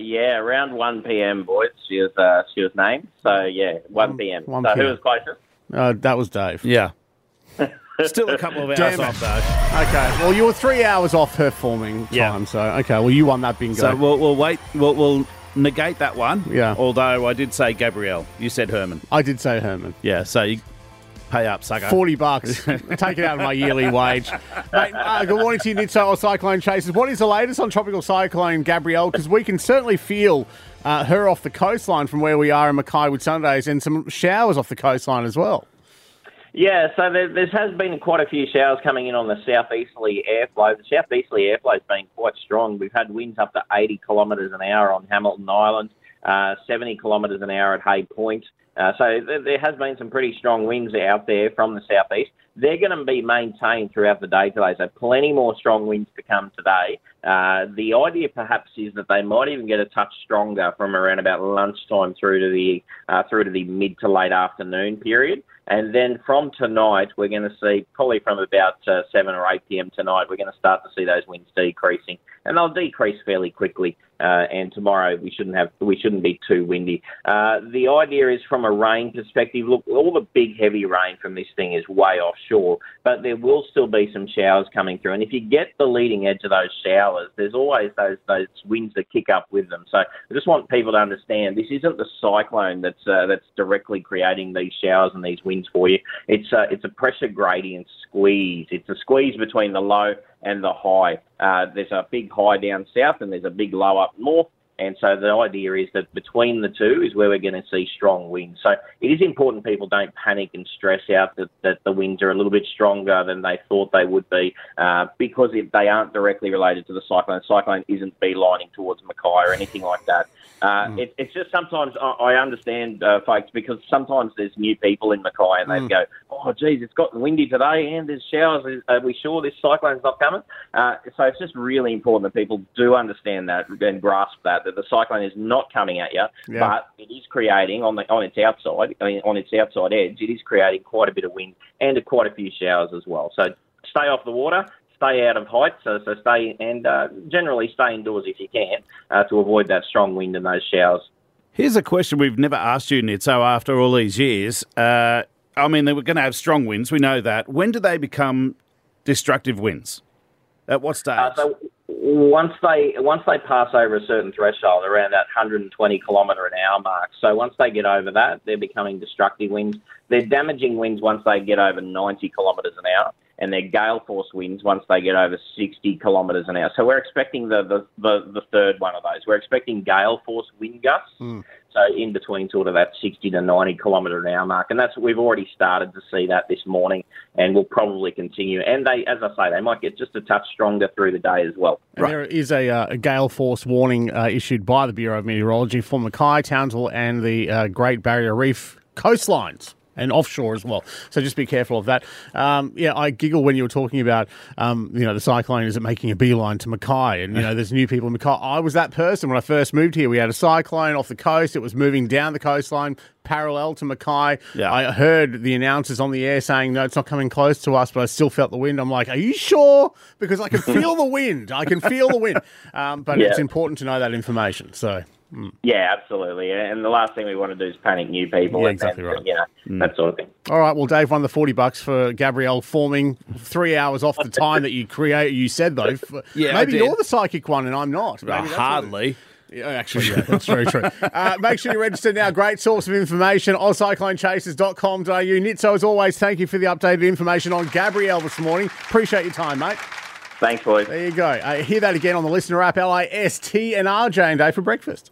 Yeah, around 1 p.m., boys. She was uh, she was named. So yeah, 1 p.m. 1 so who was closest? Uh, that was Dave. Yeah. Still a couple of hours Damn it. off, though. Okay. Well, you were three hours off her forming time. Yeah. So okay. Well, you won that bingo. So we'll, we'll wait. We'll, we'll negate that one. Yeah. Although I did say Gabrielle. You said Herman. I did say Herman. Yeah. So you pay up, sucker. Forty bucks. Take it out of my yearly wage. Mate, uh, good morning to you, Nitso Oz Cyclone Chasers. What is the latest on Tropical Cyclone Gabrielle? Because we can certainly feel uh, her off the coastline from where we are in Mackay with Sundays, and some showers off the coastline as well. Yeah, so there, there has been quite a few showers coming in on the southeasterly airflow. The southeasterly airflow has been quite strong. We've had winds up to 80 kilometres an hour on Hamilton Island, uh, 70 kilometres an hour at Hay Point. Uh, so there, there has been some pretty strong winds out there from the southeast. They're going to be maintained throughout the day today, so plenty more strong winds to come today. Uh, the idea perhaps is that they might even get a touch stronger from around about lunchtime through to the uh, through to the mid to late afternoon period. And then from tonight, we're going to see probably from about uh, 7 or 8 p.m. tonight, we're going to start to see those winds decreasing, and they'll decrease fairly quickly. Uh, and tomorrow we shouldn't have we shouldn't be too windy. Uh, the idea is from a rain perspective. Look, all the big heavy rain from this thing is way offshore, but there will still be some showers coming through. And if you get the leading edge of those showers, there's always those those winds that kick up with them. So I just want people to understand this isn't the cyclone that's uh, that's directly creating these showers and these winds for you. It's a, it's a pressure gradient squeeze. It's a squeeze between the low and the high. Uh, there's a big high down south and there's a big low up north. And so the idea is that between the two is where we're going to see strong winds. So it is important people don't panic and stress out that, that the winds are a little bit stronger than they thought they would be uh, because if they aren't directly related to the cyclone. The cyclone isn't beelining towards Mackay or anything like that. Uh, it, it's just sometimes I, I understand, uh, folks, because sometimes there's new people in Mackay and they go, "Oh, geez, it's gotten windy today and there's showers. Are we sure this cyclone's not coming?" Uh, so it's just really important that people do understand that and grasp that that the cyclone is not coming at you, Yeah. but it is creating on the on its outside, I mean, on its outside edge, it is creating quite a bit of wind and quite a few showers as well. So stay off the water. Stay out of height, so, so stay and uh, generally stay indoors if you can uh, to avoid that strong wind and those showers. Here's a question we've never asked you, Nitso, so after all these years. Uh, I mean, they were going to have strong winds. We know that. When do they become destructive winds? At what stage? Uh, so once they once they pass over a certain threshold, around that 120 kilometre an hour mark, so once they get over that, they're becoming destructive winds. They're damaging winds once they get over 90 kilometres an hour, and they're gale force winds once they get over 60 kilometres an hour. So we're expecting the, the, the, the third one of those. We're expecting gale force wind gusts. So in between sort of that 60 to 90 kilometre an hour mark, and that's we've already started to see that this morning, and will probably continue. And they, as I say, they might get just a touch stronger through the day as well. And There is a, uh, a gale force warning uh, issued by the Bureau of Meteorology for Mackay, Townsville, and the uh, Great Barrier Reef coastlines. And offshore as well, so just be careful of that. Um, yeah, I giggle when you were talking about, um, you know, the cyclone is it making a beeline to Mackay, and you know, there's new people in Mackay. I was that person when I first moved here. We had a cyclone off the coast; it was moving down the coastline parallel to Mackay. Yeah. I heard the announcers on the air saying, "No, it's not coming close to us," but I still felt the wind. I'm like, "Are you sure?" Because I can feel the wind. I can feel the wind. Um, but it's important to know that information. So. Yeah, absolutely. And the last thing we want to do is panic new people. Yeah, exactly and, right. You know, that sort of thing. All right. Well, Dave won the forty bucks for Gabrielle forming three hours off the time that you create. You said though, Yeah, maybe you're the psychic one and I'm not. Hardly. Yeah, actually, yeah, that's very true. Uh, make sure you register now. Great source of information, ozcyclonechasers.com.au. Nitso, as always, thank you for the updated information on Gabrielle this morning. Appreciate your time, mate. Thanks, boys. There you go. Uh, hear that again on the LiSTNR app, L-I-S-T and R, J and Dave for breakfast.